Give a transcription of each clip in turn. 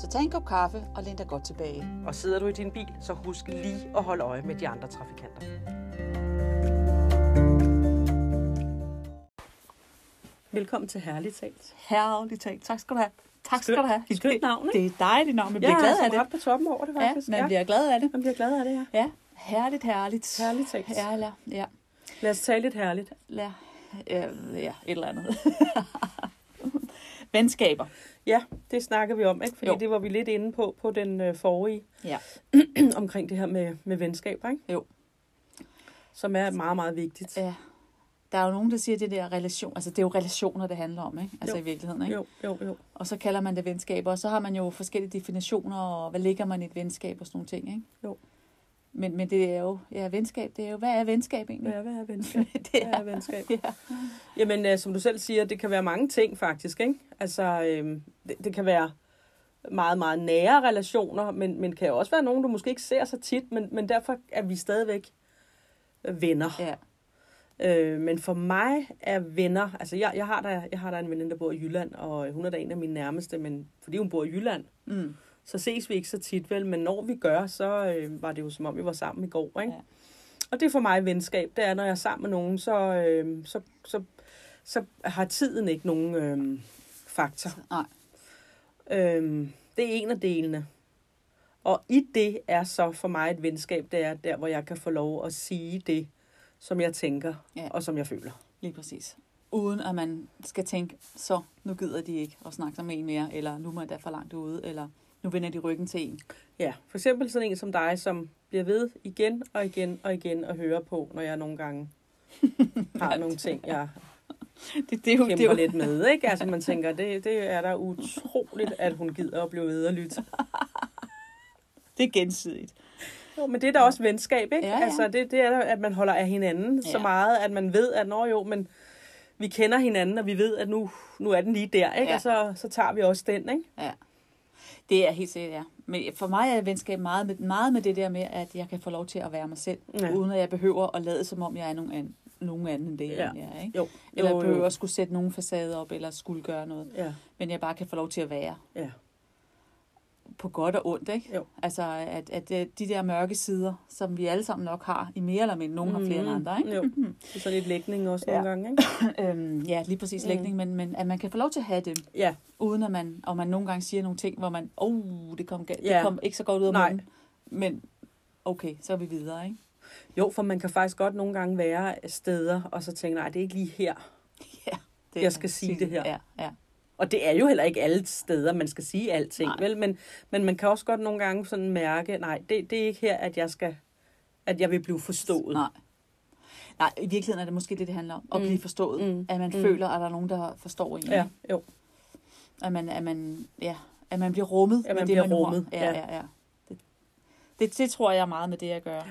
Så tag en kop kaffe og læn dig godt tilbage. Og sidder du i din bil, så husk lige at holde øje med de andre trafikanter. Velkommen til Herligt Talt. Herligt talt. Tak skal du have. Tak skal du have. skønt navn, ikke? Det er dejligt navn. Man bliver Jeg glad er af det. ret på toppen over det, Ja, faktisk. man bliver glad af det. man bliver glad af det, ja. Ja, herligt, herligt. Herligt talt. Ja, ja, ja. Lad os tale lidt herligt. Lad, ja, ja, et eller andet. Venskaber. Ja, det snakker vi om, ikke? Fordi Jo. det var vi lidt inde på på den øh, forrige, Ja. omkring det her med, med venskaber, ikke? Jo. Som er meget, meget vigtigt. ja. Der er jo nogen, der siger det der relation. Altså, det er jo relationer, det handler om, ikke? Altså Jo. i virkeligheden, ikke? Jo, jo, jo. Og så kalder man det venskaber, og så har man jo forskellige definitioner, og hvad ligger man i et venskab og sådan nogle ting, ikke? Jo. Men, men det er jo, ja, venskab, det er jo, hvad er venskab egentlig? Ja, hvad er venskab? det Hvad er, er venskab? ja. Jamen, øh, som du selv siger, det kan være mange ting faktisk, ikke? Altså, øh, det, det kan være meget, meget nære relationer, men, men kan også være nogen, du måske ikke ser så tit, men, men derfor er vi stadigvæk venner. ja. Øh, men for mig er venner, altså jeg, jeg, har der, jeg har der en veninde, der bor i Jylland, og hun er da en af mine nærmeste, men fordi hun bor i Jylland, Mm. Så ses vi ikke så tit vel, men når vi gør, så øh, var det jo som om, vi var sammen i går, ikke? Ja. Og det er for mig venskab, det er, når jeg er sammen med nogen, så, øh, så, så, så har tiden ikke nogen øh, faktor. Nej. Øh, det er en af delene. Og i det er så for mig et venskab, det er der, hvor jeg kan få lov at sige det, som jeg tænker, Ja. og som jeg føler. Lige præcis. Uden at man skal tænke, så nu gider de ikke at snakke med en mere, eller nu må jeg da for langt ude, eller nu vender de ryggen til en. Ja, for eksempel sådan en som dig, som bliver ved igen og igen og igen at høre på, når jeg nogle gange har nogle ting, jeg Det, det er jo, det er kæmper jo, lidt med. Ikke? Altså man tænker, det, det er da utroligt, at hun gider at blive ved og lytte. det er gensidigt. Jo, men det er da også venskab, ikke? Ja, ja. Altså det, det er da, at man holder af hinanden ja. så meget, at man ved, at når jo, men vi kender hinanden, og vi ved, at nu, nu er den lige der, ikke? Ja. Og så, så tager vi også den, ikke? Ja. Det er helt sikkert, ja. Men for mig er venskab meget med, meget med det der med, at jeg kan få lov til at være mig selv, Ja. uden at jeg behøver at lade som om, jeg er nogen anden, nogen anden end det, Ja. jeg er. Ikke? Jo, Eller jeg behøver jo. at skulle sætte nogen facade op, eller skulle gøre noget. Ja, Men jeg bare kan få lov til at være. ja. På godt og ondt, ikke? Jo. Altså, at, at øh, de der mørke sider, som vi alle sammen nok har, i mere eller mindre, nogen har flere end andre, ikke? Jo, det er sådan lidt lægning også Ja. nogle gange, ikke? øhm, ja, lige præcis Mm. lægning, men, men at man kan få lov til at have dem, Ja, uden at man, og man nogle gange siger nogle ting, hvor man, oh, det kom, Ja. det kom ikke så godt ud af Nej. munden, men okay, så er vi videre, ikke? jo, for man kan faktisk godt nogle gange være steder, og så tænke, nej, det er ikke lige her. Ja, det, Jeg skal sige det her. Ja, ja. Og det er jo heller ikke alle steder, man skal sige alting, Nej. vel? Men, men man kan også godt nogle gange sådan mærke, nej, det, det er ikke her, at jeg skal, at jeg vil blive forstået. Nej. Nej, i virkeligheden er det måske det, det handler om. At Mm. blive forstået. Mm. At man Mm. føler, at der er nogen, der forstår en. Ja, jo. At man, at man, ja, at man bliver rummet At man med bliver det, man rummet, Ja, ja. ja, ja. Det, det, det, tror jeg meget med det, jeg gør.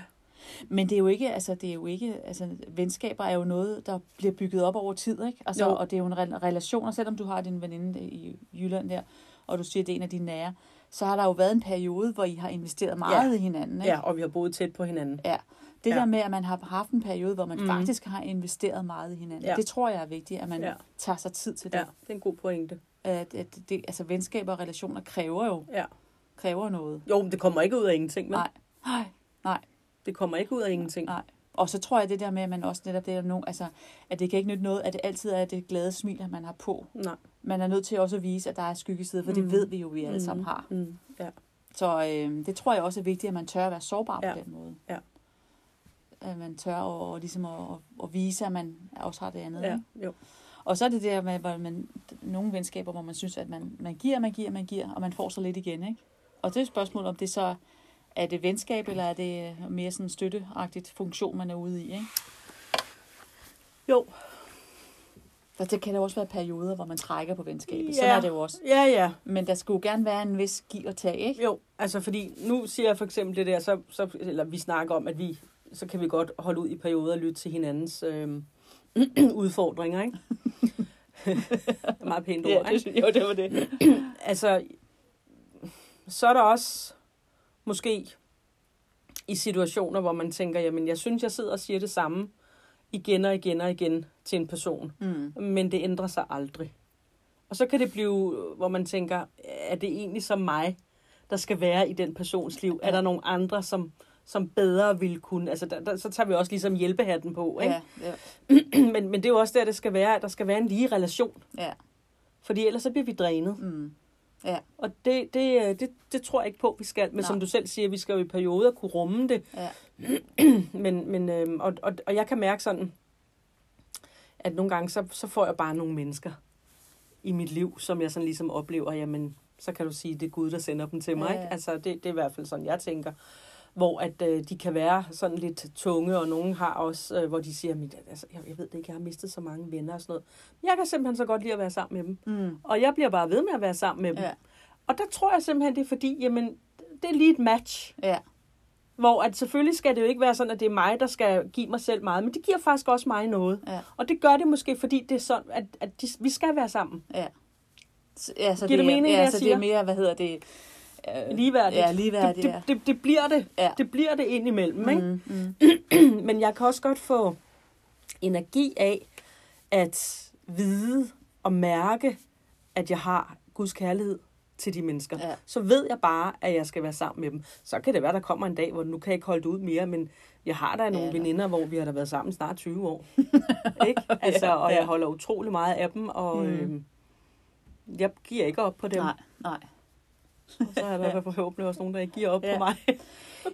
Men det er jo ikke, altså, det er jo ikke, altså, venskaber er jo noget, der bliver bygget op over tid, ikke? Altså, Jo. og det er jo en re- relation, og selvom du har din veninde i Jylland der, og du siger, at det er en af dine nære, så har der jo været en periode, hvor I har investeret meget Ja. i hinanden, ikke? Ja, og vi har boet tæt på hinanden. Ja. Det Ja. der med, at man har haft en periode, hvor man mm. faktisk har investeret meget i hinanden, Ja. det tror jeg er vigtigt, at man ja. tager sig tid til det. Ja, det er en god pointe. At, at det, altså venskaber og relationer kræver jo Ja. kræver noget. Jo, men det kommer ikke ud af ingenting, men Nej. Nej, nej, det kommer ikke ud af ingenting. nej. Og så tror jeg det der med, at man også netop det er nogen, altså, at det kan ikke nytte noget, at det altid er det glade smil, at man har på. Nej. Man er nødt til også at vise, at der er skyggesider, for mm. Mm. det ved vi jo, vi alle sammen har. Mm. Ja. Så øh, det tror jeg også er vigtigt, at man tør at være sårbar Ja. på den måde. Ja. At man tør at, og ligesom at, at, at vise, at man også har det andet. ja, ikke? jo. Og så er det der med, hvor man, nogle venskaber, hvor man synes, at man, man giver, man giver, man giver, og man får så lidt igen. Ikke? Og det er et spørgsmål, om det så er det venskab, eller er det mere sådan støtteagtigt funktion, man er ude i. Ikke? Jo. Der det kan der også være perioder, hvor man trækker på venskabet. Ja. Sådan er det jo også. Ja, ja. Men der skulle gerne være en vis giv og tag, ikke? Jo, altså fordi nu siger jeg for eksempel det der, så, så, eller vi snakker om, at vi, så kan vi godt holde ud i perioder og lytte til hinandens øh, udfordringer, ikke? meget pænt ord, Ja, ikke? det, jo, det var det. Altså, så er der også måske i situationer, hvor man tænker, jamen jeg synes, jeg sidder og siger det samme igen og igen og igen til en person, Mm. men det ændrer sig aldrig. Og så kan det blive, hvor man tænker, er det egentlig som mig, der skal være i den persons liv? Er der nogle andre, som, som bedre vil kunne? Altså, der, der, så tager vi også ligesom hjælpehatten på, ikke? Ja, ja, men, men det er jo også der, det skal være, at der skal være en lige relation. ja. Fordi ellers så bliver vi drænet. Mm. Ja, Og det, det, øh, det, det tror jeg ikke på, vi skal. Men Nej. som du selv siger, vi skal jo i perioder kunne rumme det. ja. Men, men, øhm, og, og, og jeg kan mærke sådan, at nogle gange, så, så får jeg bare nogle mennesker i mit liv, som jeg sådan ligesom oplever, jamen, så kan du sige, det er Gud, der sender dem til mig. Ja, Ikke? Altså, det, det er i hvert fald sådan, jeg tænker. Hvor at øh, de kan være sådan lidt tunge, og nogen har også, øh, hvor de siger, "Men, altså, jeg, jeg ved det ikke, jeg har mistet så mange venner og sådan noget. Jeg kan simpelthen så godt lide at være sammen med dem. Mm. Og jeg bliver bare ved med at være sammen med dem. Ja, Og der tror jeg simpelthen, det er fordi, jamen, det er lige et match. ja. Hvor at selvfølgelig skal det jo ikke være sådan, at det er mig, der skal give mig selv meget, men det giver faktisk også mig noget. Ja. Og det gør det måske, fordi det er sådan, at, at de, vi skal være sammen. Ja. Så- Ja, så Giver det er- mening, det ja, så det er mere, hvad hedder det? Øh, Ligeværdigt. Ja, ligeværdigt, det, ja. det, det, det, bliver det. Ja. Det bliver det indimellem, ikke? Mm, mm. Men jeg kan også godt få energi af at vide og mærke, at jeg har Guds kærlighed til de mennesker. Ja. Så ved jeg bare, at jeg skal være sammen med dem. Så kan det være, der kommer en dag, hvor nu kan jeg ikke holde det ud mere, men jeg har da nogle Ja, ja, veninder, hvor vi har da været sammen snart 20 år. ikke? Altså, og ja. jeg holder utrolig meget af dem, og Mm. mm. øh, jeg giver ikke op på dem. Nej, nej. Og så er der ja. forhåbentlig også nogen, der ikke giver op Ja. på mig.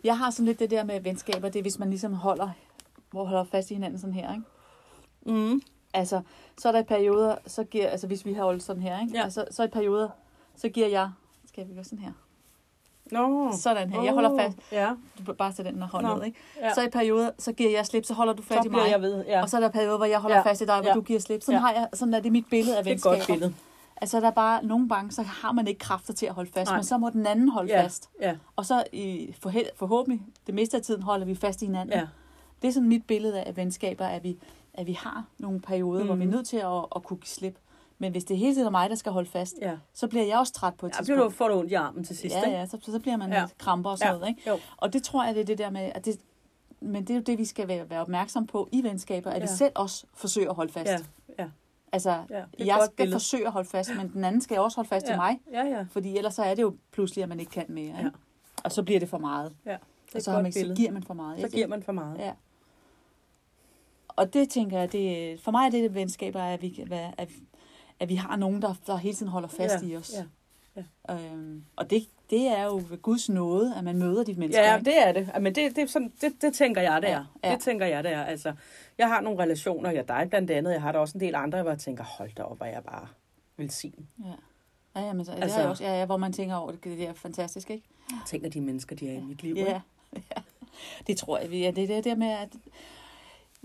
Jeg har sådan lidt det der med venskaber, det er, hvis man ligesom holder, hvor holder fast i hinanden sådan her, ikke? Mm. Altså, så er der i perioder, så giver, altså hvis vi har holdt sådan her, ikke? Ja. Altså, så i perioder, så giver jeg, skal vi gøre sådan her? Nå. Sådan her. Jeg holder fast, Ja. du kan bare tage den her hånd Nå. ned, ikke? ja. Så i perioder, så giver jeg slip, så holder du fast så i mig. jeg ved. Ja. Og så er der perioder, hvor jeg holder Ja. fast i dig, hvor Ja. du giver slip. Sådan, Ja. har jeg, sådan er det mit billede af det er et venskaber. godt billede. Altså, der er bare nogle gange, så har man ikke kræfter til at holde fast, Nej. men så må den anden holde Ja. fast. Ja. Og så i, forheld, forhåbentlig, det meste af tiden holder vi fast i hinanden. Ja. Det er sådan mit billede af venskaber, at vi, at vi har nogle perioder, mm. hvor vi er Mhm. nødt til at, at kunne give slip. Men hvis det hele tiden er mig, der skal holde fast, ja. så bliver jeg også træt på et Ja, tidspunkt. får du ondt i armen til sidst, ja, ja, så, så bliver man Ja. ja. kramper og sådan Ja. noget. Ikke? Jo. Og det tror jeg, det er det der med, at det, men det er jo det, vi skal være, være opmærksom på i venskaber, at ja. vi Ja. selv også forsøger at holde fast. Ja, ja, Altså, ja. Jeg skal billede. forsøge at holde fast, men den anden skal også holde fast ja. i mig. Ja, ja. Fordi ellers så er det jo pludselig, at man ikke kan mere. Ikke? Ja. Og så bliver det for meget. ja. Det er Og så, har man, så giver man for meget. Så giver man for meget. Ja. Og det tænker jeg, det, for mig er det, det venskaber, at vi, at, at vi har nogen, der, der hele tiden holder fast ja. i os. Ja. Øhm, og det, det er jo ved Guds nåde, at man møder de mennesker. Ja, ikke? det er det. Men det, det, er sådan, det, det tænker jeg, det er. Ja, ja. Det tænker jeg, det er. Altså, jeg har nogle relationer, jeg dig blandt andet, jeg har der også en del andre, hvor jeg tænker, hold da op, hvor jeg bare vil sige. Ja. Ja, jamen, så, altså, Altså- det er også, ja, ja, hvor man tænker over det, det er fantastisk, ikke? Tænker de mennesker, de er i mit liv. Ja, ja. Det tror jeg, vi ja, det er det der med, at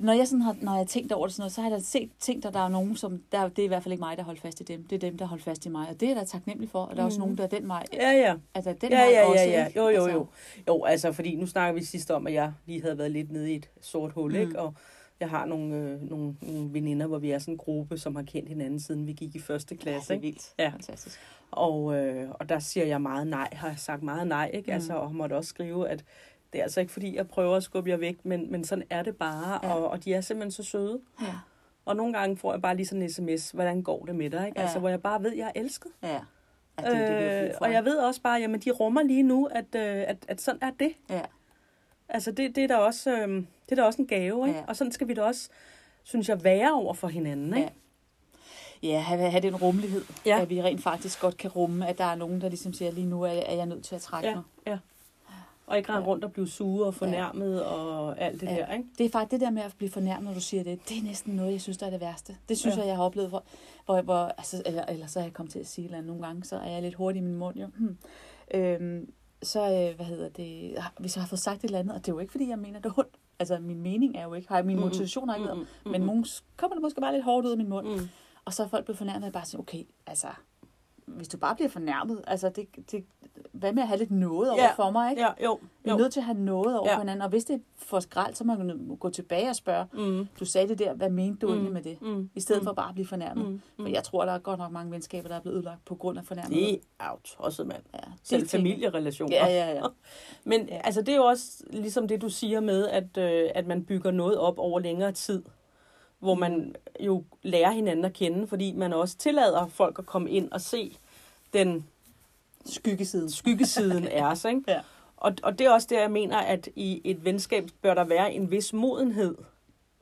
når jeg, sådan har, når jeg har tænkt over det sådan noget, så har jeg da set tænkt, at der er nogen, som, der, det er i hvert fald ikke mig, der holder fast i dem. Det er dem, der holder fast i mig. Og det er jeg da taknemmelig for. Og der er også Mhm. nogen, der er den vej. Ja, ja. Altså, den Ja, vej ja, også, ja, ja. Jo, jo, altså, jo. Jo, altså, fordi nu snakker vi sidst om, at jeg lige havde været lidt nede i et sort hul, Mm. ikke? Og jeg har nogle, øh, nogle, nogle veninder, hvor vi er sådan en gruppe, som har kendt hinanden, siden vi gik i første Ja, klasse, det er vildt. Ja. Fantastisk. Og, øh, og der siger jeg meget nej, har jeg sagt meget nej, ikke? Mm. Altså, og måtte også skrive, at det er altså ikke fordi, jeg prøver at skubbe jer væk, men, men sådan er det bare, Ja. ja. og, og de er simpelthen så søde. Ja. Og nogle gange får jeg bare lige sådan en sms, hvordan går det med dig, ikke? Ja. Altså, hvor jeg bare ved, at jeg er elsket. Ja. ja det, det, øh, og jeg ved også bare, jamen de rummer lige nu, at, øh, at, at sådan er det. Ja. Altså, det, det, er da også, øh, det er da også en gave, ikke? Ja. Og sådan skal vi da også, synes jeg, være over for hinanden, ikke? Ja, have, have den rummelighed, Ja. ja. at vi rent faktisk godt kan rumme, at der er nogen, der ligesom siger, lige nu er, er jeg nødt til at trække Ja. mig. ja. Og ikke rende Ja. rundt og blive sure og fornærmet og alt det Ja. der, ikke? Det er faktisk det der med at blive fornærmet, når du siger det, det er næsten noget, jeg synes, der er det værste. Det synes Ja. ja. jeg, jeg har oplevet, hvor, hvor, hvor altså, eller, eller så er jeg kommet til at sige eller nogle gange, så er jeg lidt hurtig i min mund, jo. Hmm. Øhm, så, øh, hvad hedder det, hvis jeg har fået sagt et eller andet, og det er jo ikke, fordi jeg mener, det er ondt. Altså, min mening er jo ikke, har min motivation har ikke været, Mm-mm. men nogen kommer det måske bare lidt hårdt ud af min mund. Mm. Og så er folk blevet fornærmet, og jeg bare siger, okay, altså, hvis du bare bliver fornærmet, altså, det, det, hvad med at have lidt noget over Ja. for mig, ikke? Ja, jo. Vi er jo. nødt til at have noget over Ja. for hinanden. Og hvis det er for skrald, så må man gå tilbage og spørge, Mm. du sagde det der, hvad mente du Mm. egentlig med det? Mm. I stedet Mm. for bare at blive fornærmet. Mm. For jeg tror, der er godt nok mange venskaber, der er blevet ødelagt på grund af fornærmelser. Det er jo tosset, mand. ja, Selv familierelationer. Ja, ja, ja. Men Ja. altså, det er jo også ligesom det, du siger med, at, øh, at man bygger noget op over længere tid. Hvor man jo lærer hinanden at kende, fordi man også tillader folk at komme ind og se den Skyggesiden. skyggesiden af os. Ikke? Ja. Og, og det er også der, jeg mener, at i et venskab bør der være en vis modenhed.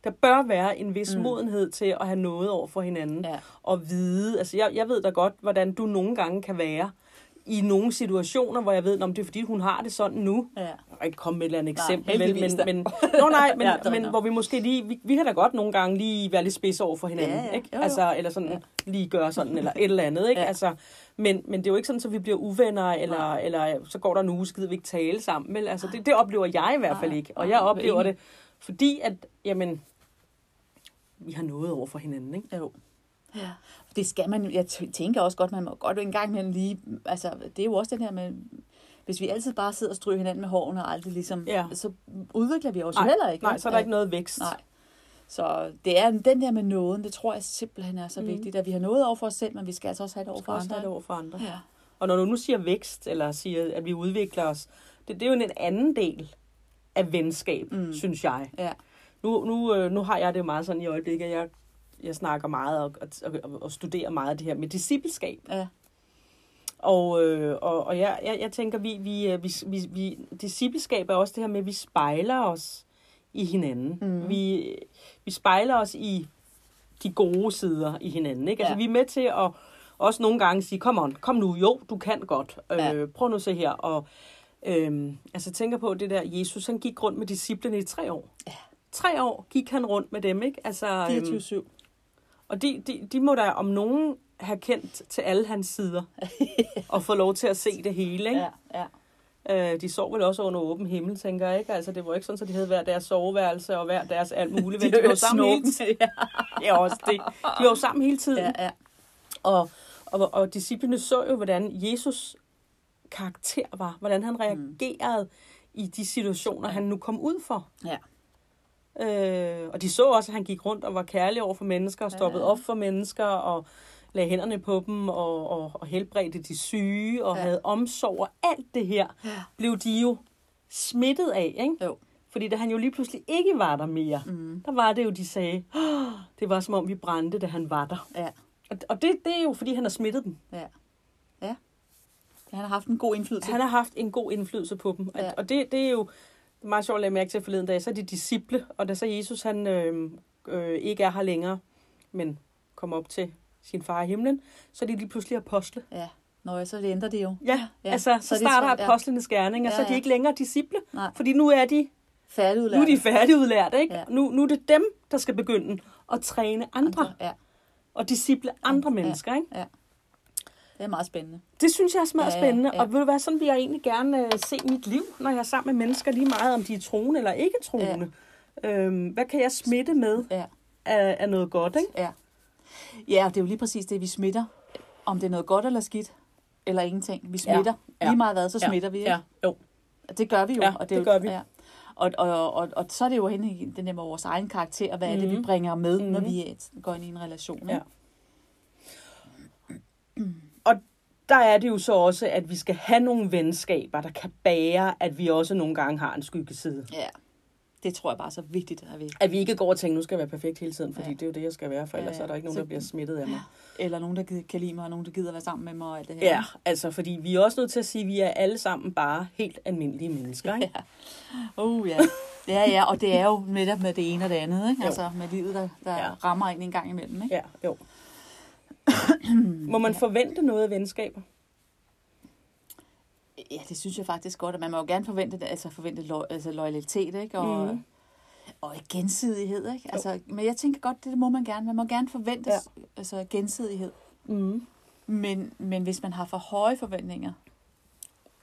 Der bør være en vis Mm. mm. modenhed til at have noget over for hinanden. Ja. Og vide, altså jeg, jeg ved da godt, hvordan du nogle gange kan være i nogle situationer, hvor jeg ved, om det er fordi, hun har det sådan nu. Ja. Jeg kan ikke komme med et eller andet Nej, eksempel, da. men, men, nå, nej, men, Ja, men hvor vi måske lige, vi, vi kan da godt nogle gange lige være lidt spids over for hinanden, Ja, ja. ikke? Jo, jo. Altså, eller sådan Ja. lige gøre sådan, eller et eller andet, ikke? Ja. Altså, men, men det er jo ikke sådan, at vi bliver uvenner, eller, Nej. eller så går der en uge, så vi ikke tale sammen, vel? Altså, det, det oplever jeg i hvert fald Nej, ikke, og nej, jeg er oplever det, fordi at, jamen, vi har noget over for hinanden, ikke? Jo. Ja. Det skal man, jeg tænker også godt, man må godt en gang imellem lige, altså det er jo også den her med, hvis vi altid bare sidder og stryger hinanden med hårene og aldrig ligesom, Ja. så udvikler vi os Nej, heller ikke. Nej, så er der ikke noget vækst. Nej. Så det er den der med nåden, det tror jeg simpelthen er så Mm. vigtigt, at vi har noget over for os selv, men vi skal altså også have det over for andre. have det over for andre. Ja. Og når du nu siger vækst, eller siger, at vi udvikler os, det, det er jo en anden del af venskab, mm. Synes jeg. Ja. Nu, nu, øh, nu har jeg det meget sådan i øjeblikket, at jeg, jeg snakker meget og, og, og, studerer meget det her med discipleskab. Ja. Og, øh, og, og jeg, jeg, jeg tænker, vi, vi, øh, vi, vi, vi, discipleskab er også det her med, at vi spejler os i hinanden. Mhm. Vi, vi spejler os i de gode sider i hinanden. Ikke? Altså, Ja. vi er med til at også nogle gange sige, kom on, kom nu, jo, du kan godt. Ja. Øh, prøv nu at se her. Og, øhm, altså, tænker på det der, Jesus, han gik rundt med disciplene i tre år. Ja. Tre år gik han rundt med dem, ikke? Altså, øhm, 24-7. Og de, de, de må da om nogen have kendt til alle hans sider. og få lov til at se det hele, ikke? Ja, ja. Øh, de sov vel også under åben himmel, tænker jeg, ikke? Altså, det var ikke sådan, at de havde hver deres soveværelse og hver deres alt muligt. De, de var jo sammen hele tiden. ja. Ja, også det. De var jo sammen hele tiden. ja, ja. Og, og, og disciplene så jo, hvordan Jesus karakter var. Hvordan han reagerede mm. i de situationer, han nu kom ud for. ja. Øh, og de så også, at han gik rundt og var kærlig over for mennesker, og stoppede Ja. op for mennesker, og lagde hænderne på dem, og, og, og helbredte de syge, og Ja. havde omsorg, og alt det her Ja. blev de jo smittet af, ikke? Jo. Fordi da han jo lige pludselig ikke var der mere, Mm. der var det jo, de sagde, "Åh, det var som om vi brændte, da han var der. Ja. Og, og det, det er jo, fordi han har smittet dem. Ja. Ja. Han har haft en god indflydelse. Han har haft en god indflydelse på dem. Ja. Og det, det er jo det er meget sjovt at lade mærke til forleden dag. Så er de disciple, og da så Jesus han øh, øh, ikke er her længere, men kommer op til sin far i himlen, så er de lige pludselig apostle. Ja. Nå, så det ændrer det jo. Ja, ja. altså så, så er de starter tre- ja. apostlenes gerning, og så Ja, er de ja. ikke længere disciple, Nej. fordi nu er de, Færdigudlært. nu er de færdigudlærte, ikke? Ja. Nu, nu er det dem, der skal begynde at træne andre, Ja. og disciple andre Ja. mennesker, ikke? ja. Det er meget spændende. Det synes jeg er smadret Ja, ja, spændende. ja. Ja. Og ved du hvad, sådan vil jeg egentlig gerne uh, se mit liv, når jeg er sammen med mennesker, lige meget om de er troende eller ikke troende. Ja. Øhm, hvad kan jeg smitte med Ja. af, af noget godt, ikke? Ja. Ja, og det er jo lige præcis det, vi smitter. Om det er noget godt eller skidt, eller ingenting. Vi Ja, smitter. ja. Lige meget hvad, så smitter vi. Ikke? Ja, jo. Det gør vi jo. Ja, og det er jo, gør vi. Ja. Og, og, og, og så er det jo henne i den der med vores egen karakter, hvad mm. er det, vi Mhm. bringer med, mm. når Mhm. vi går ind i en relation. Ja. Ikke? Og der er det jo så også, at vi skal have nogle venskaber, der kan bære, at vi også nogle gange har en skyggeside. ja. Det tror jeg bare er så vigtigt, at vi... At vi ikke går og tænker, nu skal jeg være perfekt hele tiden, fordi Ja. ja. det er jo det, jeg skal være, for Ja, ellers ja. er der ikke nogen, Så- der bliver smittet af mig. Eller nogen, der kan lide mig, og nogen, der gider være sammen med mig, og alt det her. Ja, altså, fordi vi er også nødt til at sige, at vi er alle sammen bare helt almindelige mennesker, ikke? Ja. Oh, ja. ja, ja, og det er jo netop med det ene og det andet, ikke? Jo. Altså med livet, der, der Ja. ja. rammer ind en gang imellem, ikke? Ja, jo. Må man forvente noget af venskaber? Ja, det synes jeg faktisk godt, at man må jo gerne forvente, altså forvente lo- altså loyalitet, ikke? Og, mm. og gensidighed, ikke? Altså, men jeg tænker godt, det må man gerne. Man må gerne forvente Ja. ja. altså, gensidighed. Mm. Men, men hvis man har for høje forventninger,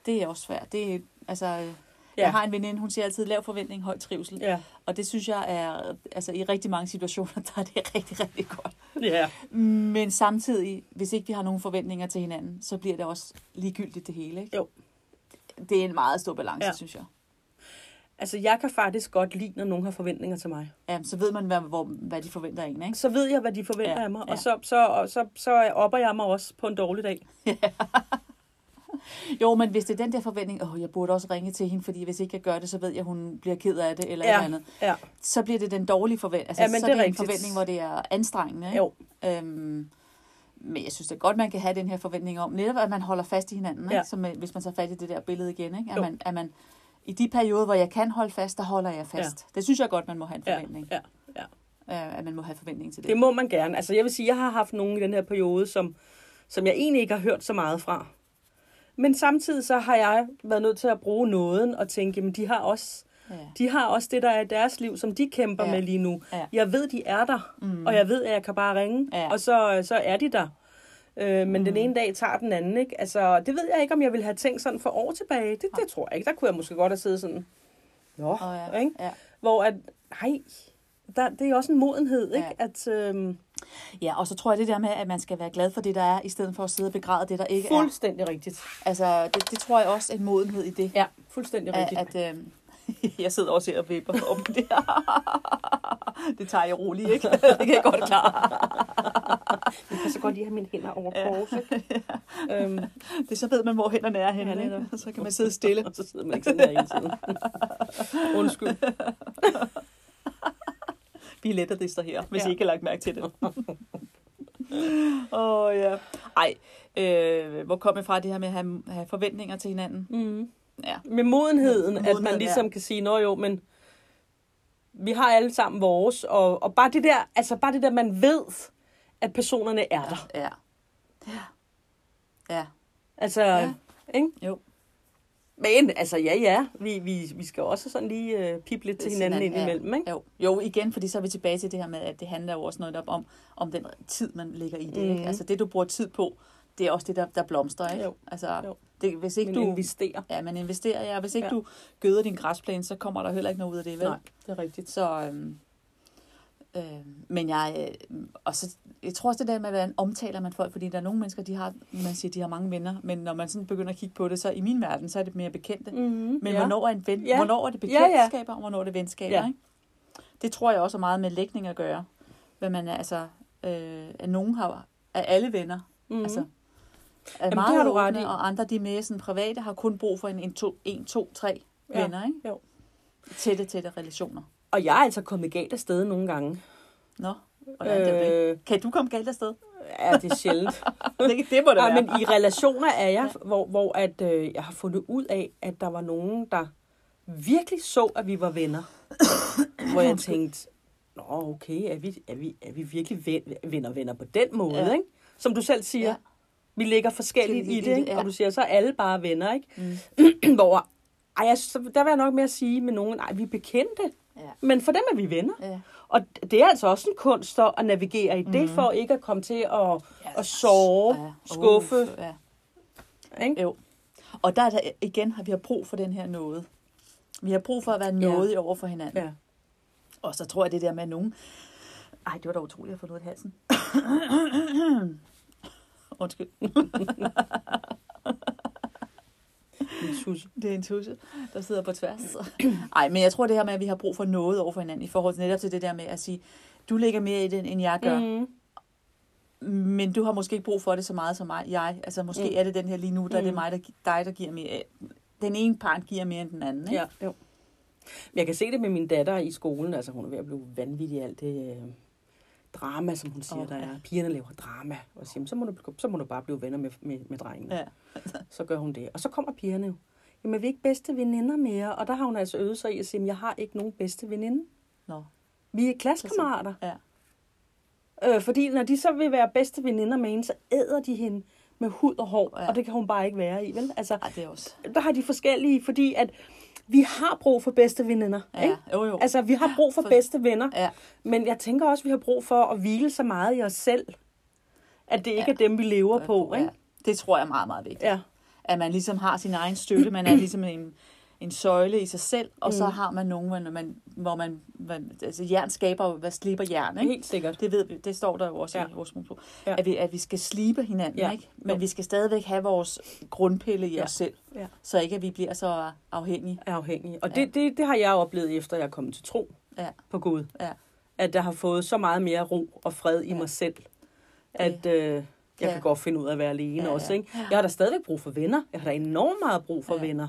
det er også svært. Det er, altså, Ja. Jeg har en veninde, hun siger altid lav forventning, høj trivsel. Ja. Og det synes jeg er, altså i rigtig mange situationer, der er det rigtig, rigtig godt. Ja. Men samtidig, hvis ikke vi har nogen forventninger til hinanden, så bliver det også ligegyldigt det hele. Ikke? Jo. Det er en meget stor balance, Ja. synes jeg. Altså, jeg kan faktisk godt lide, når nogen har forventninger til mig. Ja, så ved man, hvad, hvor, hvad de forventer af en, ikke? Så ved jeg, hvad de forventer Ja, af mig, ja. og så, så, og så, så opper jeg mig også på en dårlig dag. Jo, men hvis det er den der forventning, åh, jeg burde også ringe til hende, fordi hvis ikke jeg gør det, så ved jeg, hun bliver ked af det, eller Ja, eller andet. ja. Så bliver det den dårlige forventning. Altså, Ja, men så det er det en rigtigt. forventning, hvor det er anstrengende. Ikke? Jo. Øhm, men jeg synes det er godt, man kan have den her forventning om, netop at man holder fast i hinanden, Ja. ikke? Som, øh, hvis man tager fat i det der billede igen. Ikke? At, Jo. man, at man, i de perioder, hvor jeg kan holde fast, der holder jeg fast. Det synes jeg godt, man må have en Ja, forventning. ja, ja. Øh, at man må have forventning til det. Det må man gerne. Altså, jeg vil sige, jeg har haft nogen i den her periode, som, som jeg egentlig ikke har hørt så meget fra. Men samtidig så har jeg været nødt til at bruge nåden og tænke, men de har også, Ja. de har også det, der er i deres liv, som de kæmper Ja. med lige nu. Ja. Jeg ved, de er der, mm. og jeg ved, at jeg kan bare ringe, Ja. og så, så er de der. Øh, men mm. den ene dag tager den anden, ikke? Altså, det ved jeg ikke, om jeg ville have tænkt sådan for år tilbage. Det, det tror jeg ikke. Der kunne jeg måske godt have siddet sådan, Nå, Åh, ja. ikke? Ja. Hvor at, nej, der, det er også en modenhed, ikke? Ja. At, øhm, ja, og så tror jeg det der med, at man skal være glad for det, der er, i stedet for at sidde og begræde det, der ikke er. fuldstændig rigtigt. Altså, det, det tror jeg også er en modenhed i det. Ja, fuldstændig at, rigtigt. at øh, jeg sidder også her og vipper om det her. det tager jeg roligt, ikke? det kan jeg godt klare. Jeg kan så godt lige have mine hænder over kors, ikke? øhm, Det så ved man, hvor hænderne er henne, Ja, ikke? Så kan man sidde stille. og så sidder man ikke sådan her hele tiden. Undskyld. Vi er let at distrahere, hvis Ja. I ikke har lagt mærke til det. Åh, oh, ja. Ej, øh, hvor kom jeg fra det her med at have, have forventninger til hinanden? Mm. Ja. Med modenheden, Med at man ligesom ja. kan sige, nå jo, men vi har alle sammen vores, og, og bare det der, altså bare det der, man ved, at personerne er der. Ja. Ja. Ja. Altså, Ja. ikke? Jo. Men, altså, ja, ja, vi, vi, vi skal også sådan lige øh, pippe lidt til hinanden hinanden, indimellem, ikke? Jo. jo, igen, fordi så er vi tilbage til det her med, at det handler jo også noget om, om den tid, man lægger i det. Mhm. Ikke? Altså det, du bruger tid på, det er også det, der, der blomstrer. Ikke? Jo. Altså, Jo. Det, hvis ikke Men du... investerer. Ja, man investerer, ja. Hvis ikke Ja. ja. du gøder din græsplæne, så kommer der heller ikke noget ud af det, vel? Nej, det er rigtigt. Så, øhm, øhm, men jeg, øh, og så, jeg tror også det der med, hvordan omtaler man folk, fordi der er nogle mennesker, de har, man siger, de har mange venner, men når man sådan begynder at kigge på det, så i min verden, så er det mere bekendte. Mm-hmm. Men ja. hvornår er en ven, Ja. ja. hvornår er det Ja, ja. bekendtskaber, og hvornår er det venskaber, Ja. ja. ikke? Det tror jeg også har meget med lægning at gøre. Hvad man er, altså, øh, at nogen har, er alle venner, Mm-hmm. altså, er Jamen, meget det har du ret i. og andre, de er mere sådan private, har kun brug for en, en, to, en to, tre Ja. venner, ikke? Jo. Tætte, tætte relationer. Og jeg er altså kommet galt af sted nogle gange. Nå, hvordan øh... det? Øh, Kan du komme galt afsted? ja, det er sjældent. det, det må det Ja, være. men i relationer er jeg, hvor, hvor at, øh, jeg har fundet ud af, at der var nogen, der virkelig så, at vi var venner. hvor jeg tænkte, Nå, okay, er vi, er vi, er vi virkelig ven, venner, venner på den måde, Ja. ikke? Som du selv siger, Ja. vi ligger forskelligt i det, i det, ikke? ja. Og du siger, så er alle bare venner, ikke? Mm. hvor, ej, jeg, så, der vil jeg nok mere sige med nogen, nej, vi er bekendte, Ja. men for dem er vi venner. Ja. Og det er altså også en kunst at navigere i det, Mhm. for ikke at komme til at, Ja. at sove, Ja. skuffe. Ja. Ikke? Jo. Og der er der, igen har vi har brug for den her noget. Vi har brug for at være nådige over for hinanden. Ja. Og så tror jeg det der med at nogen... Ej, det var da utroligt at få noget i halsen. Undskyld. En tusse. Det er en tusse, der sidder på tværs. Ej, men jeg tror det her med, at vi har brug for noget over for hinanden, i forhold til netop til det der med at sige, du lægger mere i det, end jeg gør. Mm. Men du har måske ikke brug for det så meget som mig. Jeg. Altså måske Mm. er det den her lige nu, der mm. er det Mm. mig, der, dig, der giver mere. Den ene part giver mere end den anden. Ikke? Ja, jo. Jeg kan se det med min datter i skolen. Altså, hun er ved at blive vanvittig alt det øh, drama, som hun siger, Åh, der ja. er. Pigerne laver drama. Og siger, "Men så må, du, så må du bare blive venner med, med, med drengen. Ja. Så gør hun det. Og så kommer pigerne jo. Jamen, vi er ikke bedste veninder mere. Og der har hun altså øvet sig i at sige, "Men jeg har ikke nogen bedste veninde. Nå. Vi er klasskammerater. Ja. Øh, fordi når de så vil være bedste veninder med hende, så æder de hende med hud og hår. Ja. Ja. Og det kan hun bare ikke være i, vel? Altså, Ej, det er også. der har de forskellige, fordi at vi har brug for bedste veninder. Ja, Ikke? jo jo. Altså, vi har brug for For- bedste venner. Ja. Men jeg tænker også, at vi har brug for at hvile så meget i os selv, at det ikke Ja. er dem, vi lever på. ja. Ikke? Det tror jeg er meget, meget vigtigt. Ja. At man ligesom har sin egen støtte. Man er ligesom en, en søjle i sig selv, og mm. så har man nogen, hvor man, hvor man, man altså jern skaber, hvad slipper jern, ikke? Helt sikkert. Det ved vi, det står der jo også ja. I vores motto. Ja. At, vi, at vi skal slibe hinanden, ja. Ikke? Men Jo. vi skal stadigvæk have vores grundpille i ja. Os selv, Ja. så ikke at vi bliver så afhængige. afhængige. Og Ja. det, det, det har jeg oplevet, efter jeg er kommet til tro Ja. på Gud. Ja. At jeg har fået så meget mere ro og fred i Ja. mig selv, at øh, jeg Ja. kan godt finde ud af at være alene Ja, også. Ikke? Jeg har da stadigvæk brug for venner. Jeg har da enormt meget brug for Ja. venner.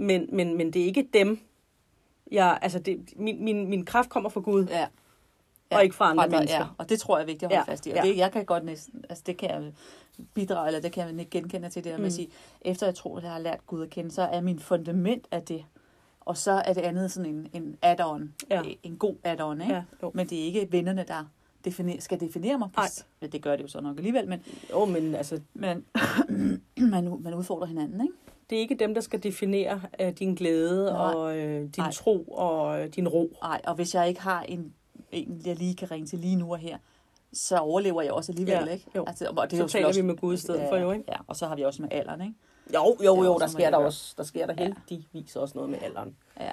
Men, men, men det er ikke dem. Jeg, altså det, min, min, min kraft kommer fra Gud, Ja. og ikke fra andre Andre, mennesker. Ja. Og det tror jeg er vigtigt at holde Ja, fast i. Og ja. det, jeg kan godt næsten, altså det kan jeg bidrage, eller det kan jeg ikke genkende til det der med at Mm. sige, efter jeg tror, at jeg har lært Gud at kende, så er min fundament af det. Og så er det andet sådan en, en add-on. Ja. En god add-on, ikke? Ja, jo. Men det er ikke vennerne, der definer, skal definere mig. Nej. Ja, det gør det jo så nok alligevel, men, Jo, men altså, men man, man udfordrer hinanden, ikke? Det er ikke dem, der skal definere uh, din glæde Nej. og uh, din Nej. tro og uh, din ro. Nej, og hvis jeg ikke har en, en, jeg lige kan ringe til lige nu og her, så overlever jeg også alligevel, Ja, ikke? jo. Altså, og det er Så jo taler også, vi med Gud i stedet for, jo, ikke? Ja, og så har vi også med alderen, ikke? Jo, jo, jo, også der sker der også, der sker der Ja. heldigvis også noget med alderen. Ja.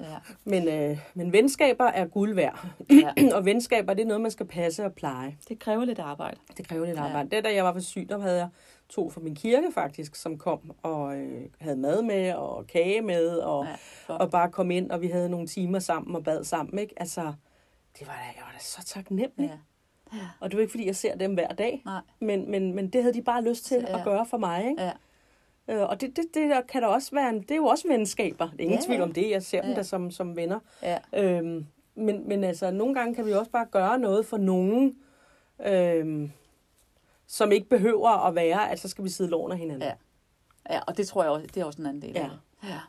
Ja. Men, øh, men venskaber er guld værd. ja. og venskaber, det er noget, man skal passe og pleje. Det kræver lidt arbejde. Det kræver lidt Ja. arbejde. Det, da jeg var for syg, der havde jeg to fra min kirke faktisk, som kom og øh, havde mad med og kage med og, Ja, ja, og bare kom ind, og vi havde nogle timer sammen og bad sammen. Ikke? Altså, det var da, jeg var da så taknemmelig. Ja. Og det var ikke, fordi jeg ser dem hver dag, Nej. men, men, men det havde de bare lyst til ja. ja. at gøre for mig. Ikke? Ja. Øh, og det, det, det der kan da også være, en, det er jo også venskaber. Det er ingen Ja, ja, tvivl ja. om det. Jeg ser ja. dem Ja. da som, som venner. Ja. Øhm, men, men altså, nogle gange kan vi også bare gøre noget for nogen, øhm, som ikke behøver at være, at så skal vi sidde lån af hinanden. Ja. ja, og det tror jeg også, det er også en anden del af Ja. det. Ja.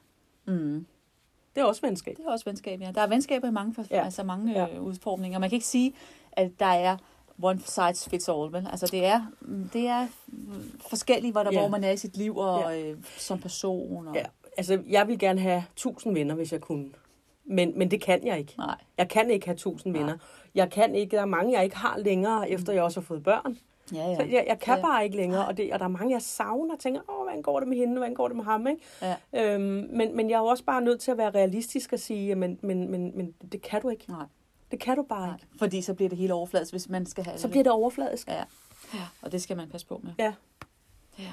Mm. Det er også venskab. Det er også venskab, ja. Der er venskaber i mange, ja. Altså mange Ja. ja. udformninger. Man kan ikke sige, at der er one size fits all, vel? Altså det er, det er forskelligt, hvor, der, Ja. hvor man er i sit liv og ja. øh, som person. Og... Ja. Altså, jeg vil gerne have tusind venner, hvis jeg kunne. Men, men det kan jeg ikke. Nej. Jeg kan ikke have tusind venner. Jeg kan ikke, der er mange, jeg ikke har længere, efter jeg også har fået børn. Ja, ja. Så jeg, jeg kan Ja. bare ikke længere, og, det, og der er mange, jeg savner og tænker, åh, hvordan går det med hende, hvordan går det med ham, ikke? Ja. Øhm, men, men jeg er jo også bare nødt til at være realistisk og sige, men, men, men, men det kan du ikke. Nej. Det kan du bare Nej. ikke. Fordi så bliver det hele overfladisk, hvis man skal have Så bliver det overfladisk. Ja. ja. Og det skal man passe på med. Ja. ja.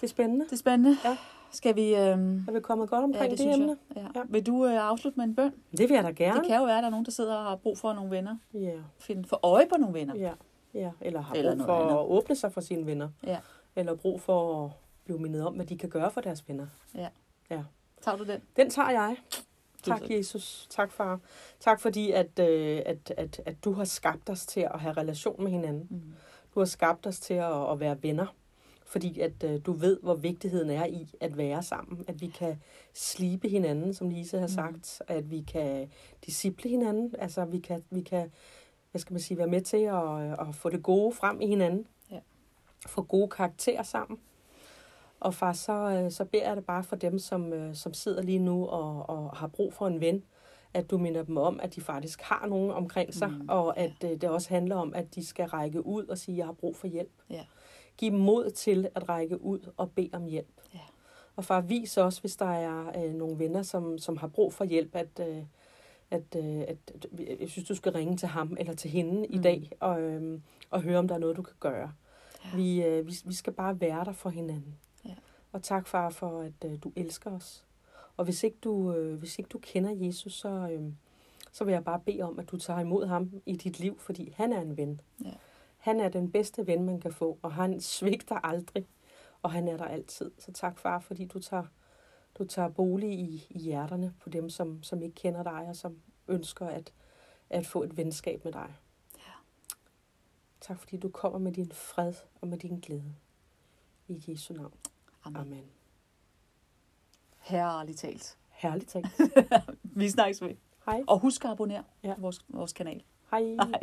Det er spændende. Det er spændende. Ja. Skal vi... Øhm... Er vi kommet godt omkring Ja, det, det emne? jeg. Ja. Ja. Vil du øh, afslutte med en bøn? Det vil jeg da gerne. Det kan jo være, at der er nogen, der sidder og har brug for nogle venner. Ja, Finde for øje på nogle venner. ja, ja. Eller har Eller brug for andet. at åbne sig for sine venner. Ja. Eller brug for at blive mindet om, hvad de kan gøre for deres venner. Tager du den? Den tager jeg. Tak. Jesus. Tak, far. Tak, fordi at, øh, at, at, at du har skabt os til at have relation med hinanden. Mm. Du har skabt os til at, at være venner. Fordi at øh, du ved, hvor vigtigheden er i at være sammen. At vi kan slibe hinanden, som Lise har Mm. sagt. At vi kan disciple hinanden. Altså, vi kan, vi kan hvad skal man sige, være med til at, at få det gode frem i hinanden. Ja. Få gode karakterer sammen. Og far, så, øh, så beder jeg det bare for dem, som, øh, som sidder lige nu og, og har brug for en ven, at du minder dem om, at de faktisk har nogen omkring sig, Mm, og at øh, det også handler om, at de skal række ud og sige, jeg har brug for hjælp. Ja. Giv dem mod til at række ud og bede om hjælp. Ja. Og far, vis også, hvis der er øh, nogle venner, som, som har brug for hjælp, at, øh, at, øh, at jeg synes, du skal ringe til ham eller til hende mm. i dag og, øh, og høre, om der er noget, du kan gøre. Ja. Vi, øh, vi, vi skal bare være der for hinanden. Ja. Og tak, far, for at øh, du elsker os. Og hvis ikke du, øh, hvis ikke du kender Jesus, så, øh, så vil jeg bare bede om, at du tager imod ham i dit liv, fordi han er en ven. Ja. Han er den bedste ven, man kan få, og han svigter aldrig, og han er der altid. Så tak, far, fordi du tager, du tager bolig i, i hjerterne på dem, som, som ikke kender dig, og som ønsker at, at få et venskab med dig. Ja. Tak, fordi du kommer med din fred og med din glæde. I Jesu navn. Amen. Amen. Herligt talt. Herligt talt. Vi snakkes ved. Hej. Og husk at abonnere Ja. ja. på vores, vores kanal. Hej. Hej.